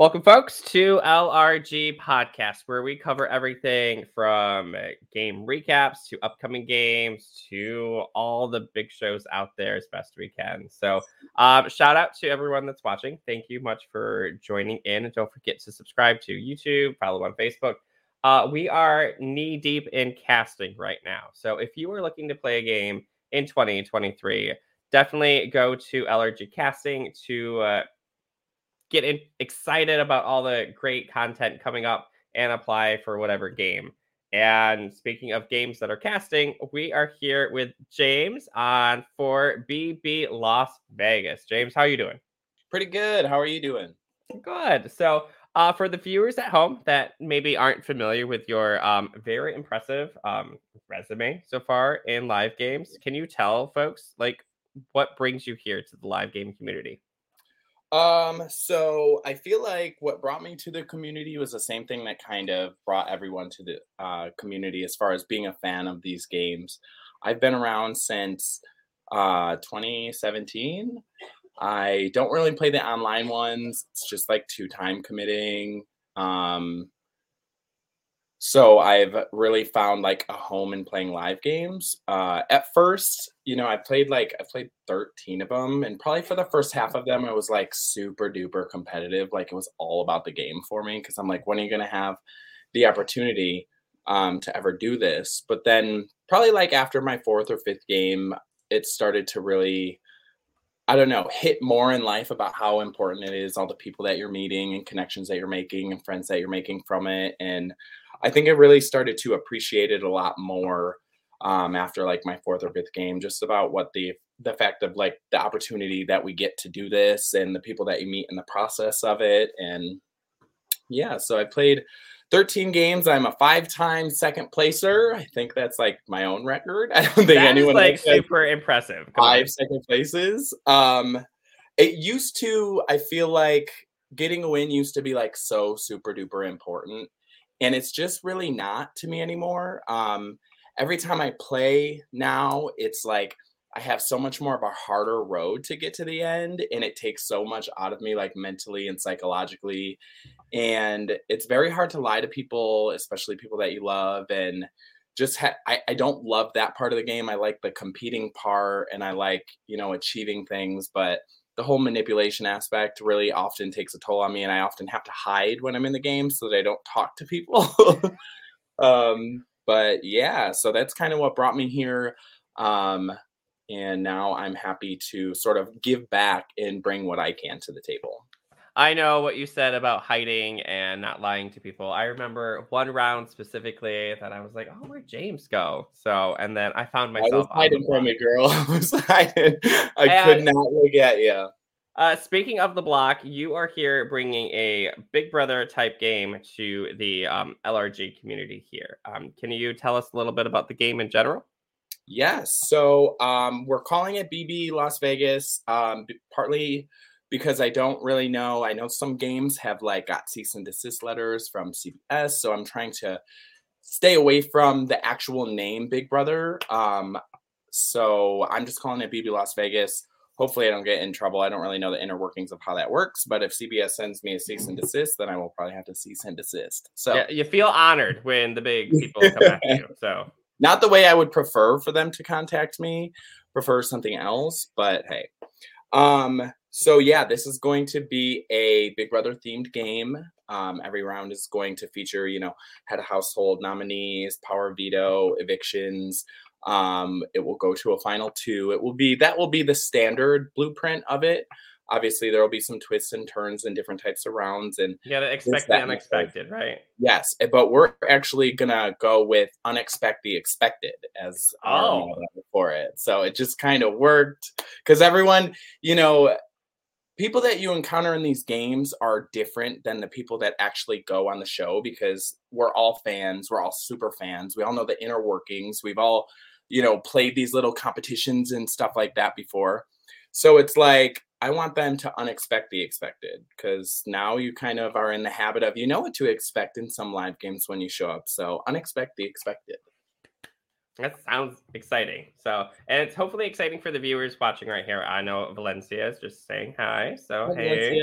Welcome, folks, to LRG Podcast, where we cover everything from game recaps to upcoming games to all the big shows out there as best we can. So, um, shout out to everyone that's watching. Thank you much for joining in. And don't forget to subscribe to YouTube, follow on Facebook. Uh, we are knee deep in casting right now. So, if you are looking to play a game in 2023, definitely go to LRG Casting to uh, get in, excited about all the great content coming up and apply for whatever game. And speaking of games that are casting, we are here with James on for BB Las Vegas. James, how are you doing? Pretty good. How are you doing? Good. So, uh, for the viewers at home that maybe aren't familiar with your um, very impressive um, resume so far in live games, can you tell folks like what brings you here to the live game community? Um, so I feel like what brought me to the community was the same thing that kind of brought everyone to the uh, community as far as being a fan of these games. I've been around since uh, 2017. I don't really play the online ones. It's just like too time committing. Um, so I've really found like a home in playing live games. Uh, at first, you know, I played like I played 13 of them, and probably for the first half of them, I was like super duper competitive. Like it was all about the game for me because I'm like, when are you gonna have the opportunity um, to ever do this? But then probably like after my fourth or fifth game, it started to really I don't know, hit more in life about how important it is, all the people that you're meeting and connections that you're making and friends that you're making from it. And I think I really started to appreciate it a lot more um, after like my fourth or fifth game, just about what the the fact of like the opportunity that we get to do this and the people that you meet in the process of it. And yeah, so I played 13 games. I'm a five-time second placer. I think that's like my own record. I don't think That is, anyone like super impressive. Come on. five second places. Um, it used to. I feel like getting a win used to be like so super duper important, and it's just really not to me anymore. Um, every time I play now, it's like I have so much more of a harder road to get to the end, and it takes so much out of me, like mentally and psychologically. And it's very hard to lie to people, especially people that you love, and just ha- I, I don't love that part of the game. I like the competing part, and I like you know achieving things, but the whole manipulation aspect really often takes a toll on me, and I often have to hide when I'm in the game so that I don't talk to people. um, but yeah, so that's kind of what brought me here. Um, and now I'm happy to sort of give back and bring what I can to the table. I know what you said about hiding and not lying to people. I remember one round specifically that I was like, "Oh, where'd James go?" So, and then I found I was myself hiding from you, girl. I was hiding. I And- could not look at you. Uh, speaking of the block, you are here bringing a Big Brother type game to the um, LRG community here. Um, can you tell us a little bit about the game in general? Yes. So um, we're calling it BB Las Vegas, um, partly because I don't really know. I know some games have like got cease and desist letters from CBS, so I'm trying to stay away from the actual name Big Brother. Um, so I'm just calling it BB Las Vegas. Hopefully, I don't get in trouble. I don't really know the inner workings of how that works, but if CBS sends me a cease and desist, then I will probably have to cease and desist. So Yeah, you feel honored when the big people come after you. So, not the way I would prefer for them to contact me, prefer something else, but hey. Um, so yeah, this is going to be a Big Brother themed game. Um, every round is going to feature, you know, head of household nominees, power veto, evictions. Um, it will go to a final two. It will be that will be the standard blueprint of it. Obviously, there will be some twists and turns and different types of rounds, and you gotta expect the method. unexpected, right? Yes, eh, but we're actually gonna go with unexpect the expected as Oh. motto for it. So it just kind of worked because everyone, you know, people that you encounter in these games are different than the people that actually go on the show because we're all fans, we're all super fans. We all know the inner workings. We've all, you know, played these little competitions and stuff like that before. So it's like I want them to unexpect the expected because now you kind of are in the habit of you know what to expect in some live games when you show up. So unexpect the expected. That sounds exciting. So, and it's hopefully exciting for the viewers watching right here. I know Valencia is just saying hi. So, hey.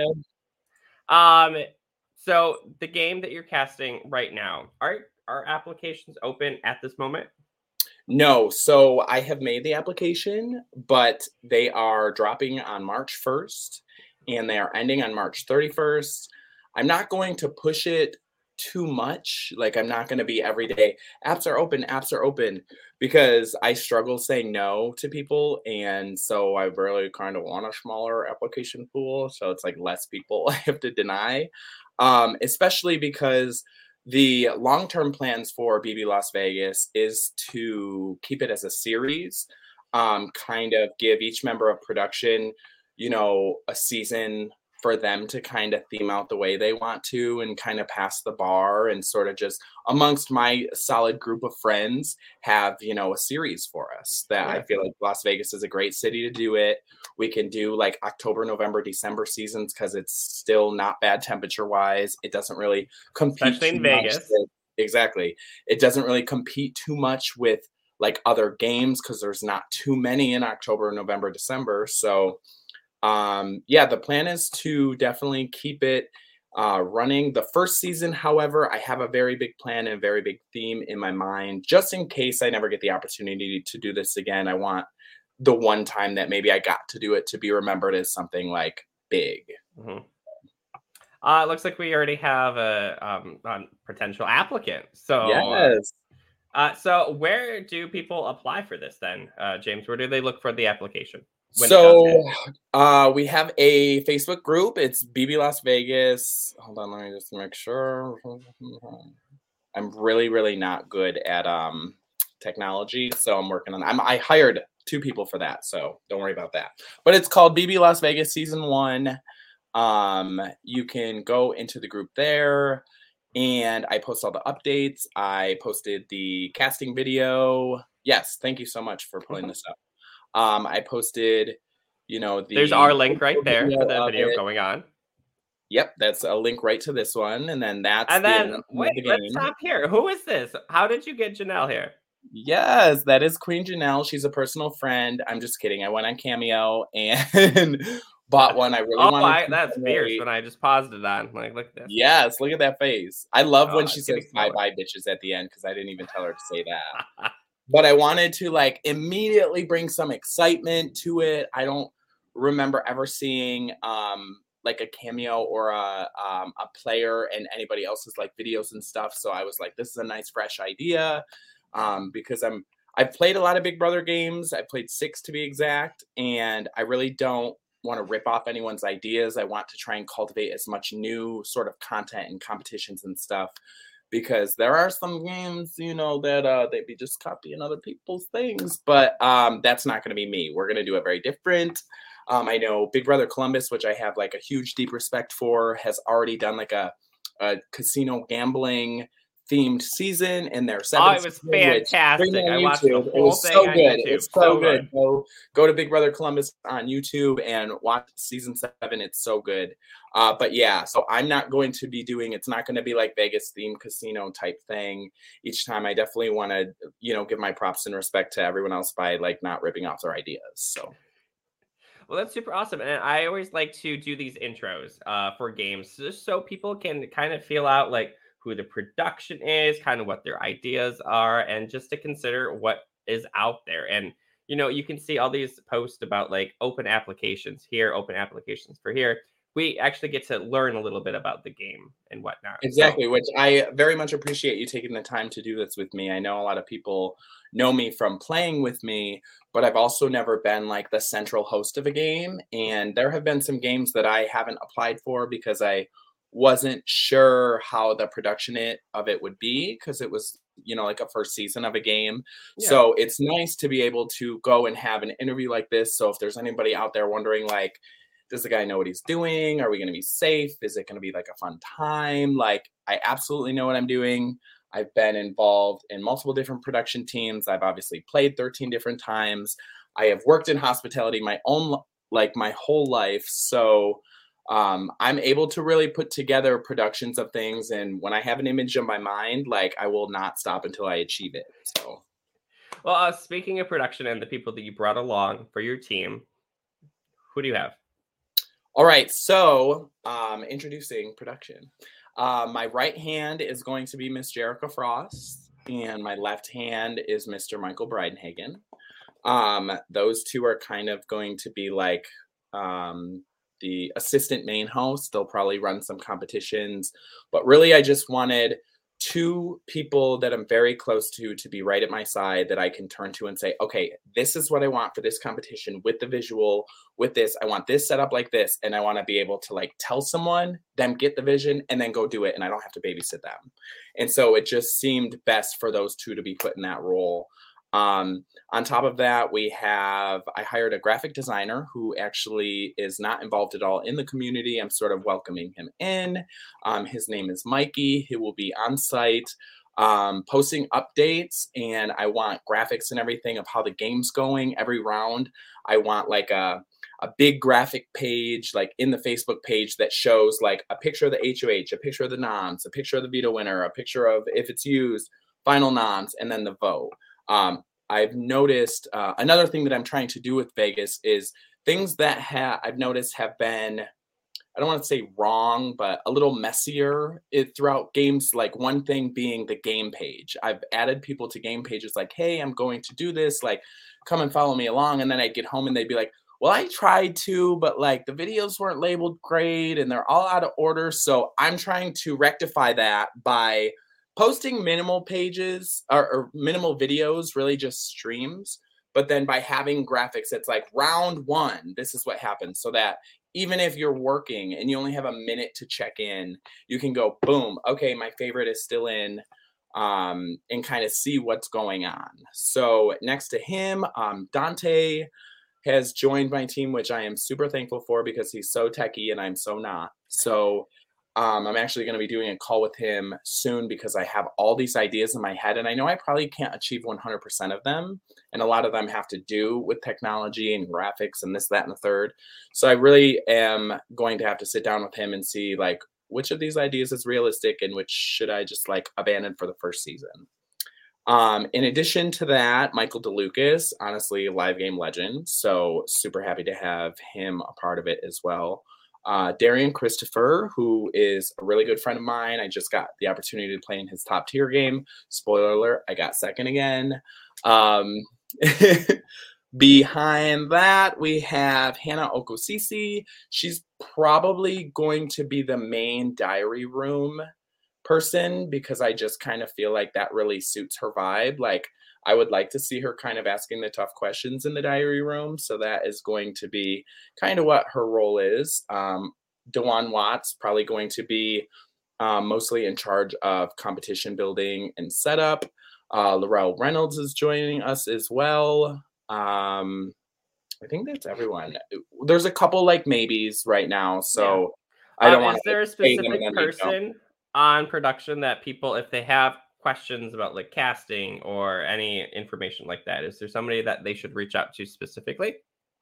Um, So the game that you're casting right now, are are applications open at this moment? No, so I have made the application, but they are dropping on March 1st and they are ending on March 31st. I'm not going to push it too much. Like, I'm not going to be every day, apps are open, apps are open, because I struggle saying no to people. And so I really kind of want a smaller application pool. So it's like less people I have to deny, um, especially because the long-term plans for BB Las Vegas is to keep it as a series, um, kind of give each member of production, you know, a season for them to kind of theme out the way they want to and kind of pass the bar and sort of just amongst my solid group of friends have you know a series for us that yeah. i feel like las vegas is a great city to do it. We can do like october november december seasons because it's still not bad temperature wise. It doesn't really compete especially in vegas. with, exactly. It doesn't really compete too much with like other games because there's not too many in october november december. So um, yeah, the plan is to definitely keep it uh, running. The first season, however, I have a very big plan and a very big theme in my mind, just in case I never get the opportunity to do this again. I want the one time that maybe I got to do it to be remembered as something like big. Mm-hmm. Uh, it looks like we already have a, um, a potential applicant. So yes. Uh, so where do people apply for this then, uh, James? Where do they look for the application? So uh, we have a Facebook group. It's BB Las Vegas. Hold on, let me just make sure. I'm really, really not good at um, technology, so I'm working on. I'm, I hired two people for that, so don't worry about that. But it's called BB Las Vegas Season One. Um, you can go into the group there, and I post all the updates. I posted the casting video. Yes, thank you so much for pulling mm-hmm. this up. Um, I posted, you know, the there's our link right there for the video it. going on. Yep, that's a link right to this one, and then that's and then the wait, the let's stop here. Who is this? How did you get Janelle here? Yes, that is Queen Janelle. She's a personal friend. I'm just kidding. I went on Cameo and bought one. I really oh, wanted. I, that's fierce. When I just paused it on, like, look at this. Yes, look at that face. I love oh, when she says "bye bye bitches" at the end because I didn't even tell her to say that. but I wanted to like immediately bring some excitement to it. I don't remember ever seeing um like a cameo or a um, a player and anybody else's like videos and stuff. So I was like, this is a nice fresh idea um, because I'm I've played a lot of Big Brother games. I played six to be exact, and I really don't want to rip off anyone's ideas. I want to try and cultivate as much new sort of content and competitions and stuff because there are some games, you know, that uh they be just copying other people's things, but um that's not going to be me. We're going to do it very different. Um, I know Big Brother Columbus, which I have like a huge deep respect for, has already done like a, a casino gambling themed season in their seventh. Oh, it was fantastic! I watched the whole it was thing so good. YouTube. It's so, so good. good. Go go to Big Brother Columbus on YouTube and watch season seven. It's so good. Uh, but yeah, so I'm not going to be doing. It's not going to be like Vegas themed casino type thing each time. I definitely want to, you know, give my props and respect to everyone else by like not ripping off their ideas. So. Well, that's super awesome. And I always like to do these intros uh, for games just so people can kind of feel out like who the production is, kind of what their ideas are, and just to consider what is out there. And you know, you can see all these posts about like open applications here, open applications for here. We actually get to learn a little bit about the game and whatnot. Exactly, so, which I very much appreciate you taking the time to do this with me. I know a lot of people know me from playing with me, but I've also never been like the central host of a game. And there have been some games that I haven't applied for because I wasn't sure how the production it, of it would be because it was you know like a first season of a game. Yeah. so it's nice to be able to go and have an interview like this. So if there's anybody out there wondering like does the guy know what he's doing? Are we going to be safe? Is it going to be like a fun time? Like i absolutely know what i'm doing. I've been involved in multiple different production teams. I've obviously played 13 different times. I have worked in hospitality my own like my whole life. So um, I'm able to really put together productions of things. And when I have an image in my mind, like I will not stop until I achieve it. So, well, uh, speaking of production and the people that you brought along for your team, who do you have? All right. So, um, introducing production. Uh, my right hand is going to be Miss Jerica Frost, and my left hand is Mr. Michael Bridenhagen. Um, those two are kind of going to be like um, the assistant main host. They'll probably run some competitions, but really, I just wanted two people that I'm very close to to be right at my side that I can turn to and say, okay, this is what I want for this competition with the visual, with this. I want this set up like this. And I want to be able to like tell someone, them get the vision, and then go do it. And I don't have to babysit them. And so it just seemed best for those two to be put in that role. Um, on top of that, we have I hired a graphic designer who actually is not involved at all in the community. I'm sort of welcoming him in. Um, his name is Mikey. He will be on site um, posting updates, and I want graphics and everything of how the game's going every round. I want like a a big graphic page like in the Facebook page that shows like a picture of the HOH, a picture of the noms, a picture of the veto winner, a picture of if it's used, final noms, and then the vote. Um, I've noticed uh, another thing that I'm trying to do with Vegas is things that ha- I've noticed have been, I don't want to say wrong, but a little messier it, throughout games. Like one thing being the game page. I've added people to game pages like, hey, I'm going to do this. Like, come and follow me along. And then I get home and they'd be like, well, I tried to, but like the videos weren't labeled great and they're all out of order. So I'm trying to rectify that by posting minimal pages or, or, minimal videos, really just streams. But then by having graphics, it's like round one, this is what happens. So that even if you're working and you only have a minute to check in, you can go, boom, okay, my favorite is still in. Um, and kind of see what's going on. So next to him, um, Dante has joined my team, which I am super thankful for because he's so techy and I'm so not. So um, I'm actually going to be doing a call with him soon because I have all these ideas in my head, and I know I probably can't achieve 100% of them, and a lot of them have to do with technology and graphics and this, that, and the third. So I really am going to have to sit down with him and see like which of these ideas is realistic and which should I just like abandon for the first season. Um, in addition to that, Michael DeLucas, honestly, live game legend. So super happy to have him a part of it as well. Uh, Darian Christopher, who is a really good friend of mine. I just got the opportunity to play in his top tier game. Spoiler alert, I got second again. Um, behind that, we have Hannah Okosisi. She's probably going to be the main diary room person because I just kind of feel like that really suits her vibe. Like, I would like to see her kind of asking the tough questions in the diary room. So that is going to be kind of what her role is. Um, Dewan Watts probably going to be um, mostly in charge of competition building and setup. Uh, Laurel Reynolds is joining us as well. Um, I think that's everyone. There's a couple like maybes right now, so yeah. I don't um, want. Is there a specific person on production that people, if they have questions about like casting or any information like that? Is there somebody that they should reach out to specifically?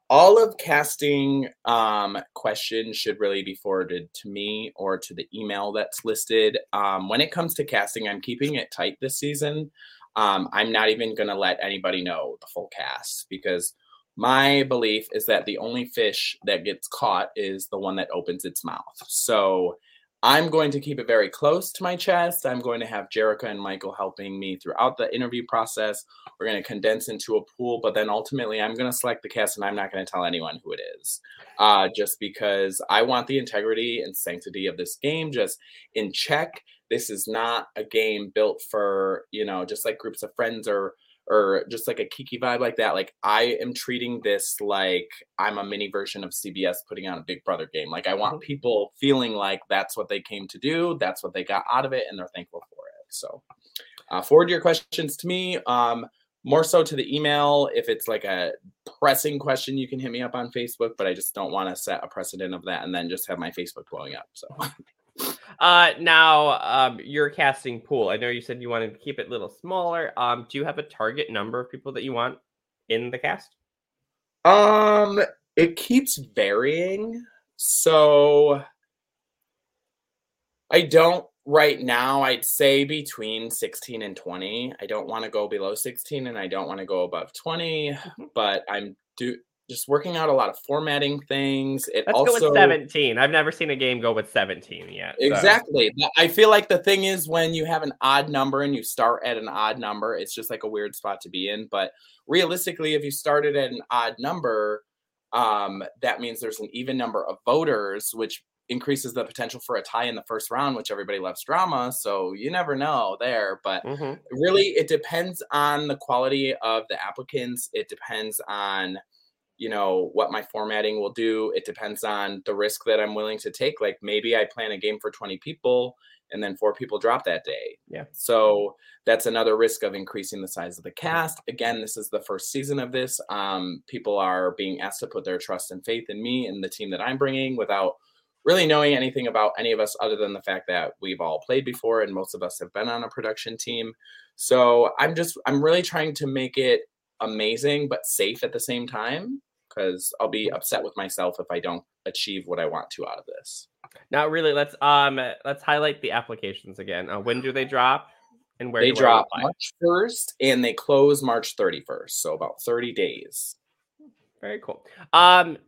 All of casting um, questions should really be forwarded to me or to the email that's listed. Um, when it comes to casting, I'm keeping it tight this season. Um, I'm not even going to let anybody know the full cast because my belief is that the only fish that gets caught is the one that opens its mouth. So I'm going to keep it very close to my chest. I'm going to have Jerica and Michael helping me throughout the interview process. We're going to condense into a pool, but then ultimately I'm going to select the cast and I'm not going to tell anyone who it is. Uh, just because I want the integrity and sanctity of this game just in check. This is not a game built for, you know, just like groups of friends or or just like a kiki vibe like that. Like I am treating this like I'm a mini version of CBS putting on a Big Brother game. Like I want mm-hmm. people feeling like that's what they came to do, that's what they got out of it, and they're thankful for it. So uh, forward your questions to me. Um, more so to the email. If it's like a pressing question, you can hit me up on Facebook, but I just don't want to set a precedent of that and then just have my Facebook blowing up. So Uh, now, um, your casting pool. I know you said you wanted to keep it a little smaller. Um, do you have a target number of people that you want in the cast? Um, it keeps varying. So I don't right now. I'd say between 16 and 20. I don't want to go below 16 and I don't want to go above 20, mm-hmm. but I'm do just working out a lot of formatting things. It Let's also go with 17. I've never seen a game go with 17 yet. so- Exactly. I feel like the thing is when you have an odd number and you start at an odd number, it's just like a weird spot to be in. But realistically, if you started at an odd number, um, that means there's an even number of voters, which increases the potential for a tie in the first round, which everybody loves drama. So you never know there. But Mhm. really it depends on the quality of the applicants it depends on you know what my formatting will do. It depends on the risk that i'm willing to take. Like maybe i plan a game for 20 people and then four people drop that day. Yeah. so that's another risk of increasing the size of the cast. Again this is the first season of this. Um, people are being asked to put their trust and faith in me and the team that i'm bringing without really knowing anything about any of us other than the fact that we've all played before and most of us have been on a production team. So i'm just i'm really trying to make it amazing but safe at the same time because i'll be upset with myself if i don't achieve what i want to out of this Now, really, let's um let's highlight the applications again. Uh, when do they drop, and where they do drop march 1st and they close march 31st so about 30 days Very cool. Um,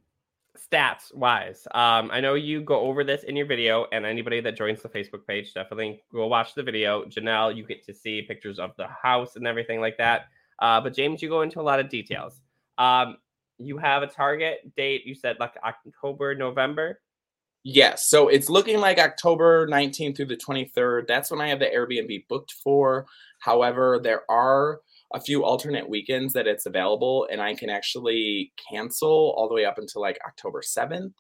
stats wise, um, I know you go over this in your video, and anybody that joins the Facebook page definitely go watch the video. Janelle, you get to see pictures of the house and everything like that. Uh, but James, you go into a lot of details. Um, you have a target date. You said like October, November. Yes. So it's looking like October 19th through the 23rd. That's when I have the Airbnb booked for. However, there are a few alternate weekends that it's available, and I can actually cancel all the way up until like October 7th.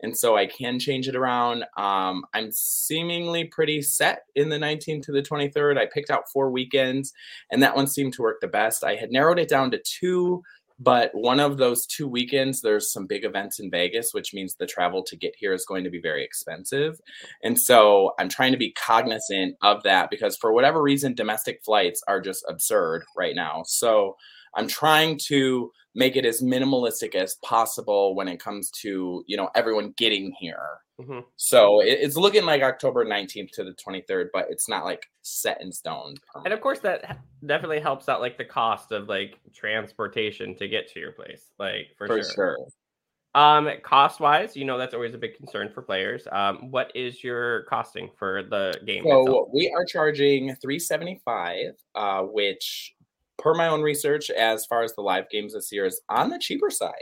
And so I can change it around. Um, I'm seemingly pretty set in the 19th to the 23rd. I picked out four weekends, and that one seemed to work the best. I had narrowed it down to two but one of those two weekends there's some big events in vegas which means the travel to get here is going to be very expensive and so i'm trying to be cognizant of that because for whatever reason domestic flights are just absurd right now so i'm trying to make it as minimalistic as possible when it comes to you know everyone getting here Mhm. so it- it's looking like october 19th to the 23rd but it's not like set in stone And of course, that definitely helps out like the cost of like transportation to get to your place, like for, for sure. sure Um, cost wise, you know that's always a big concern for players. Um, what is your costing for the game? itself? So we are charging 375, uh, which per my own research, as far as the live games this year, is on the cheaper side.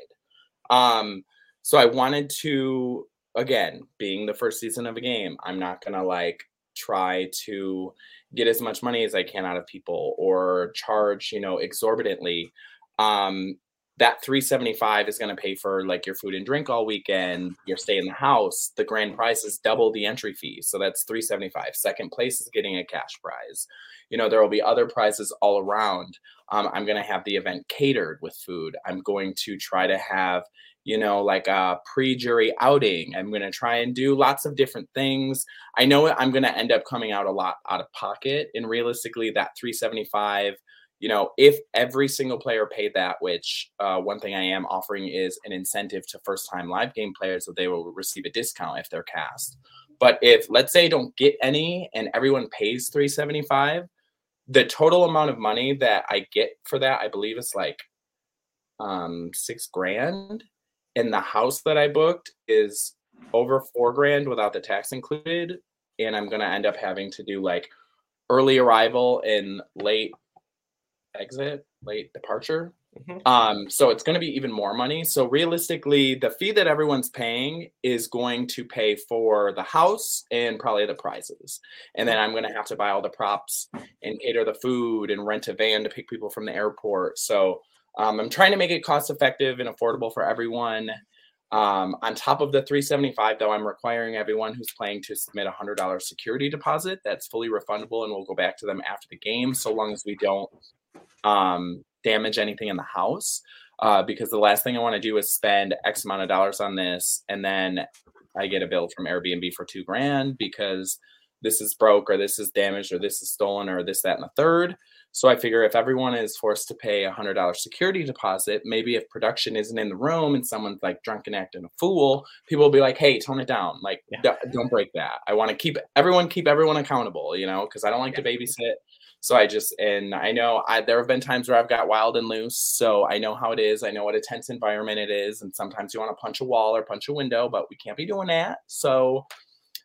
Um, so I wanted to, again, being the first season of a game, I'm not gonna like try to get as much money as I can out of people or charge, you know, exorbitantly. Um, that 375 is going to pay for like your food and drink all weekend your stay in the house the grand prize is double the entry fee so that's 375 second place is getting a cash prize. You know there will be other prizes all around. Um, i'm going to have the event catered with food. I'm going to try to have you know like a pre-jury outing. I'm going to try and do lots of different things. I know i'm going to end up coming out a lot out of pocket and realistically that 375 you know, if every single player paid that, which uh, one thing I am offering is an incentive to first time live game players that they will receive a discount if they're cast. But if let's say don't get any and everyone pays 375, the total amount of money that I get for that, I believe is like um six grand. And the house that I booked is over four grand without the tax included. And I'm gonna end up having to do like early arrival and late exit, late departure. Mhm. Um, so it's going to be even more money. So realistically, the fee that everyone's paying is going to pay for the house and probably the prizes. And then I'm going to have to buy all the props and cater the food and rent a van to pick people from the airport. So um, I'm trying to make it cost effective and affordable for everyone. Um, on top of the 375, though, I'm requiring everyone who's playing to submit a hundred dollar security deposit. That's fully refundable, and we'll go back to them after the game, so long as we don't um, damage anything in the house. Uh, because the last thing I want to do is spend X amount of dollars on this, and then I get a bill from Airbnb for two grand because this is broke, or this is damaged, or this is stolen, or this, that, and the third. So I figure if everyone is forced to pay a hundred dollar security deposit, maybe if production isn't in the room and someone's like drunk and acting a fool, people will be like, "Hey, tone it down. Like, Yeah. don't break that. I want to keep everyone keep everyone accountable, you know, because I don't like to babysit. So I just and I know I there have been times where I've got wild and loose. So I know how it is. I know what a tense environment it is, and sometimes you want to punch a wall or punch a window, but we can't be doing that. So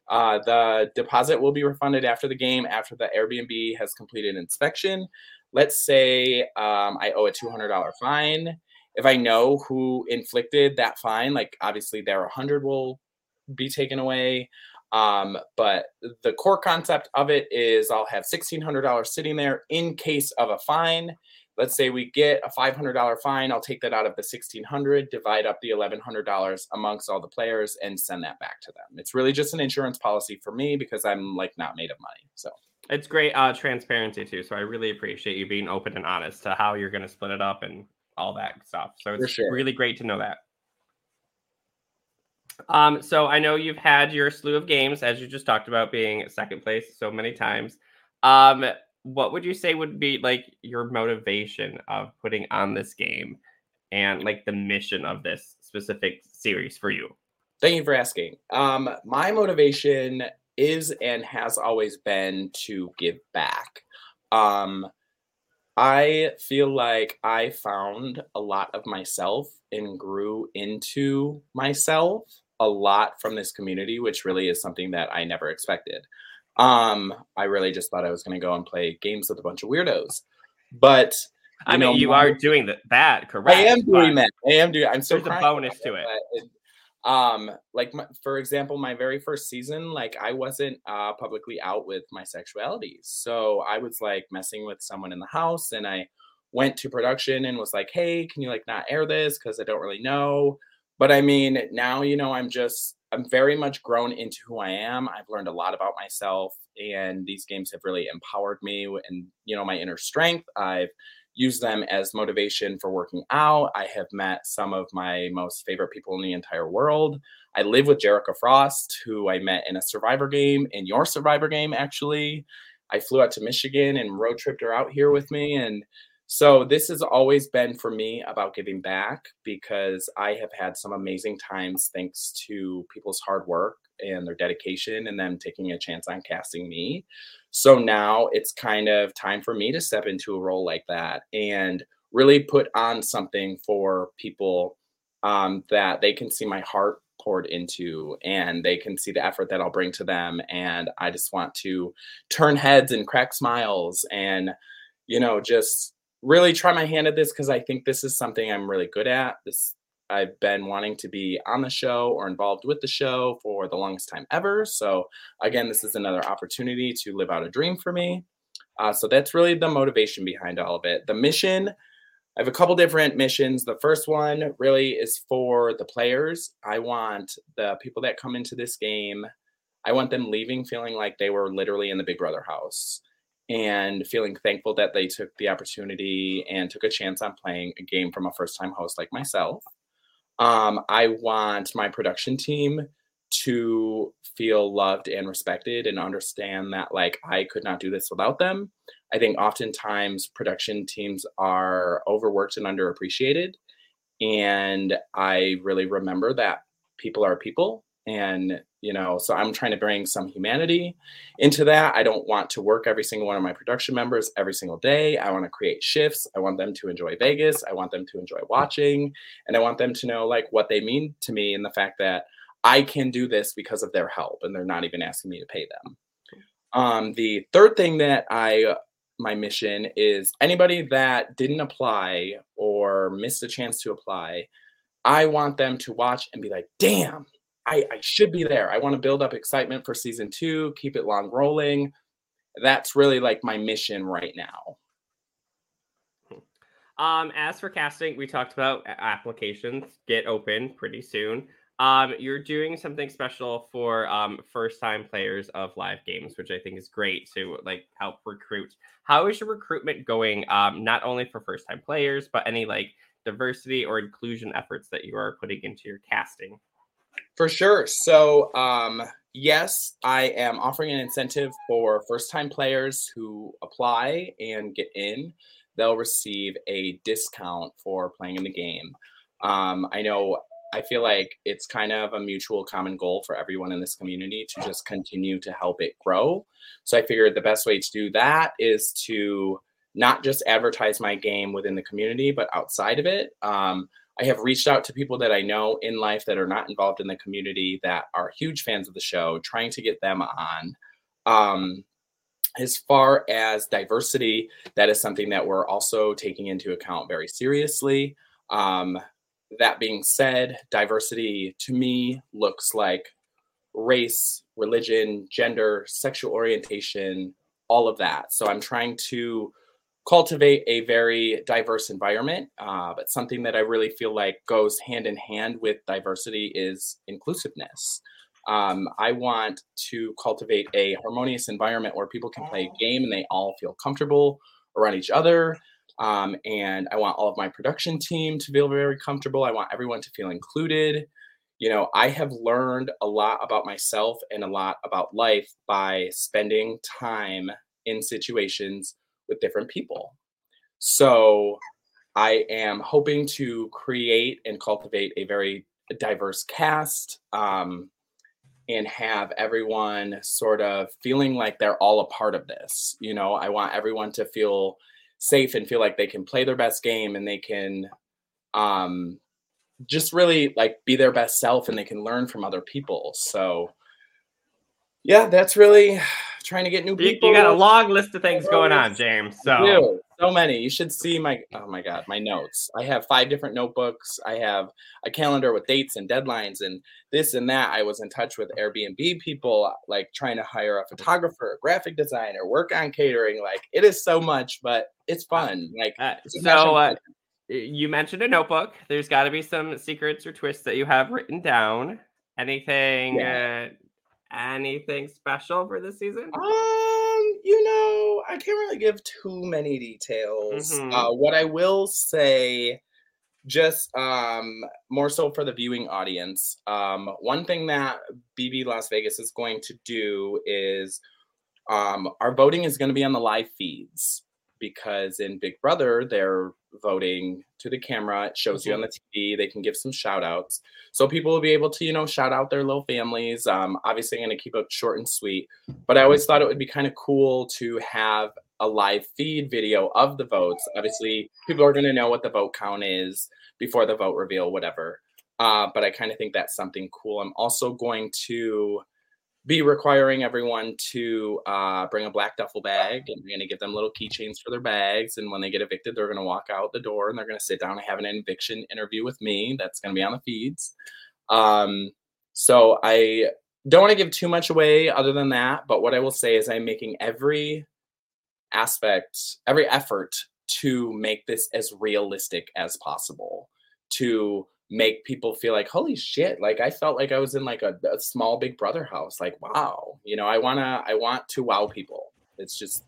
uh, the deposit will be refunded after the game, after the Airbnb has completed inspection. Let's say um, I owe a $200 fine. If I know who inflicted that fine, like obviously their 100 will be taken away. Um, but the core concept of it is I'll have $1,600 sitting there in case of a fine. Let's say we get a $500 fine. I'll take that out of the 1,600, divide up the $1,100 amongst all the players and send that back to them. It's really just an insurance policy for me because I'm like not made of money. So it's great uh, transparency too. So I really appreciate you being open and honest to how you're going to split it up and all that stuff. So it's sure. really great to know that. Um, so I know you've had your slew of games, as you just talked about, being second place so many times. Um, what would you say would be like your motivation of putting on this game and like the mission of this specific series for you? Thank you for asking. Um, my motivation is and has always been to give back. Um, I feel like I found a lot of myself and grew into myself a lot from this community, which really is something that I never expected. Um, I really just thought I was going to go and play games with a bunch of weirdos, but I mean, know, you my, are doing the, that, correct? I am doing that. I am doing. I'm so. There's a bonus to it. it. Um, like my, for example, my very first season, like I wasn't uh, publicly out with my sexuality, so I was like messing with someone in the house, and I went to production and was like, "Hey, can you like not air this because I don't really know." But I mean, now you know, I'm just I'm very much grown into who I am. I've learned a lot about myself, and these games have really empowered me and you know my inner strength. I've used them as motivation for working out. I have met some of my most favorite people in the entire world. I live with Jerica Frost, who I met in a Survivor game, in your Survivor game, actually. I flew out to Michigan and road tripped her out here with me, and so this has always been for me about giving back because I have had some amazing times thanks to people's hard work and their dedication and them taking a chance on casting me. So now it's kind of time for me to step into a role like that and really put on something for people um, that they can see my heart poured into and they can see the effort that I'll bring to them. And I just want to turn heads and crack smiles and, you know, just really try my hand at this because I think this is something I'm really good at. This I've been wanting to be on the show or involved with the show for the longest time ever. So again, this is another opportunity to live out a dream for me. Uh, so that's really the motivation behind all of it. The mission, I have a couple different missions. The first one really is for the players. I want the people that come into this game, I want them leaving feeling like they were literally in the Big Brother house and feeling thankful that they took the opportunity and took a chance on playing a game from a first time host like myself. Um, I want my production team to feel loved and respected and understand that like I could not do this without them. I think oftentimes production teams are overworked and underappreciated. And I really remember that people are people and you know so i'm trying to bring some humanity into that. I don't want to work every single one of my production members every single day. I want to create shifts. I want them to enjoy vegas. I want them to enjoy watching. And i want them to know like what they mean to me and the fact that i can do this because of their help and they're not even asking me to pay them. Um, the third thing that i my mission is anybody that didn't apply or missed a chance to apply i want them to watch and be like damn I, I should be there. I want to build up excitement for season two, keep it long rolling. That's really like my mission right now. Um, as for casting, we talked about applications get open pretty soon. Um, you're doing something special for um, first time players of live games, which I think is great to like help recruit. How is your recruitment going? Um, not only for first time players, but any like diversity or inclusion efforts that you are putting into your casting? For sure. So, um, yes, I am offering an incentive for first time players who apply and get in. They'll receive a discount for playing in the game. Um, I know I feel like it's kind of a mutual common goal for everyone in this community to just continue to help it grow. So I figured the best way to do that is to not just advertise my game within the community, but outside of it. Um, I have reached out to people that I know in life that are not involved in the community that are huge fans of the show, trying to get them on. Um, as far as diversity, that is something that we're also taking into account very seriously. Um, that being said, diversity to me looks like race, religion, gender, sexual orientation, all of that. So I'm trying to cultivate a very diverse environment. Uh, but something that I really feel like goes hand in hand with diversity is inclusiveness. Um, I want to cultivate a harmonious environment where people can play a game and they all feel comfortable around each other. Um, and I want all of my production team to feel very comfortable. I want everyone to feel included. You know, I have learned a lot about myself and a lot about life by spending time in situations with different people. So I am hoping to create and cultivate a very diverse cast um, and have everyone sort of feeling like they're all a part of this. You know, I want everyone to feel safe and feel like they can play their best game and they can um, just really like be their best self and they can learn from other people. So, yeah, that's really trying to get new people. You, you got a long list of things going on, James. So so many. You should see my oh my god, my notes. I have five different notebooks. I have a calendar with dates and deadlines and this and that. I was in touch with Airbnb people, like trying to hire a photographer, a graphic designer, work on catering. Like it is so much, but it's fun. Like uh, so. Uh, you mentioned a notebook. There's got to be some secrets or twists that you have written down. Anything? Yeah. Uh, anything special for this season? Um, you know, I can't really give too many details. Mm-hmm. Uh, what I will say, just um, more so for the viewing audience, um, one thing that BB Las Vegas is going to do is um, our voting is going to be on the live feeds because in Big Brother, they're voting to the camera. It shows mm-hmm. you on mm-hmm. the TV. They can give some shout outs. So people will be able to, you know, shout out their little families. Um, obviously, I'm going to keep it short and sweet. But I always thought it would be kind of cool to have a live feed video of the votes. Obviously, people are going to know what the vote count is before the vote reveal, whatever. Uh, but I kind of think that's something cool. I'm also going to be requiring everyone to uh, bring a black duffel bag and we're going to give them little keychains for their bags and when they get evicted they're going to walk out the door and they're going to sit down and have an eviction interview with me that's going to be on the feeds. Um, so i don't want to give too much away other than that but what i will say is i'm making every aspect every effort to make this as realistic as possible to make people feel like holy shit like i felt like i was in like a, a small big brother house like wow you know i want to i want to wow people. It's just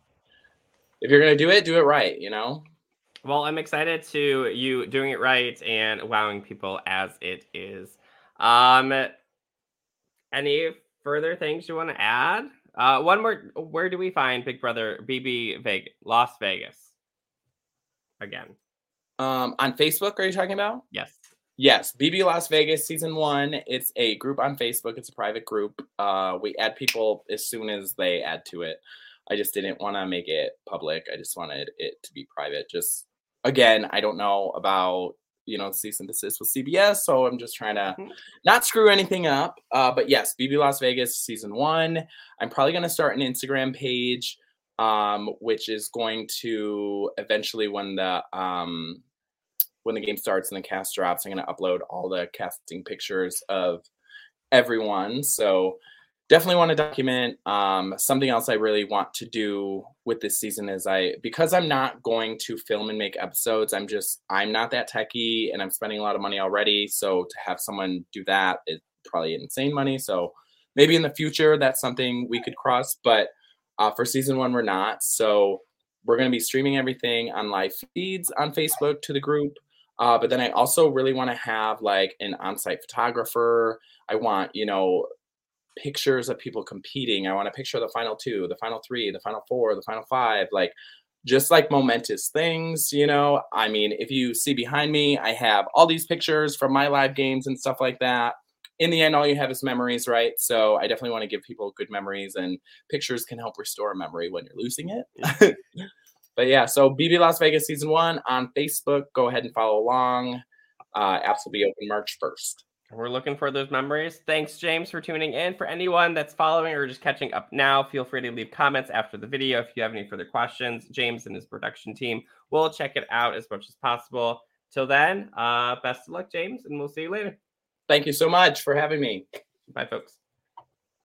if you're gonna do it do it right you know? Well i'm excited to you doing it right and wowing people as it is. Um any further things you want to add? Uh one more where do we find big brother bb vegas las vegas? Again. Um on facebook are you talking about? Yes Yes, BB Las Vegas season one. It's a group on Facebook. It's a private group. Uh, we add people as soon as they add to it. I just didn't want to make it public. I just wanted it to be private. Just again, I don't know about you know cease and desist with CBS, so I'm just trying to mm-hmm. not screw anything up. Uh, but yes, BB Las Vegas season one. I'm probably going to start an Instagram page, um, which is going to eventually when the um, when the game starts and the cast drops, I'm going to upload all the casting pictures of everyone. So definitely want to document. Um, something else I really want to do with this season is I because I'm not going to film and make episodes. I'm just I'm not that techie, and I'm spending a lot of money already. So to have someone do that is probably insane money. So maybe in the future that's something we could cross, but uh, for season one we're not. So we're going to be streaming everything on live feeds on Facebook to the group. Uh, but then I also really want to have like an on-site photographer. I want, you know, pictures of people competing. I want a picture of the final two, the final three, the final four, the final five. Like just like momentous things, you know. I mean, if you see behind me, I have all these pictures from my live games and stuff like that. In the end, all you have is memories, right? So I definitely want to give people good memories, and pictures can help restore memory when you're losing it. but yeah, so BB Las Vegas season one on Facebook. Go ahead and follow along. Uh, apps will be open March 1st. We're looking for those memories. Thanks, James, for tuning in. For anyone that's following or just catching up now, feel free to leave comments after the video if you have any further questions. James and his production team will check it out as much as possible. Till then, uh, best of luck, James, and we'll see you later. Thank you so much for having me. Bye, folks.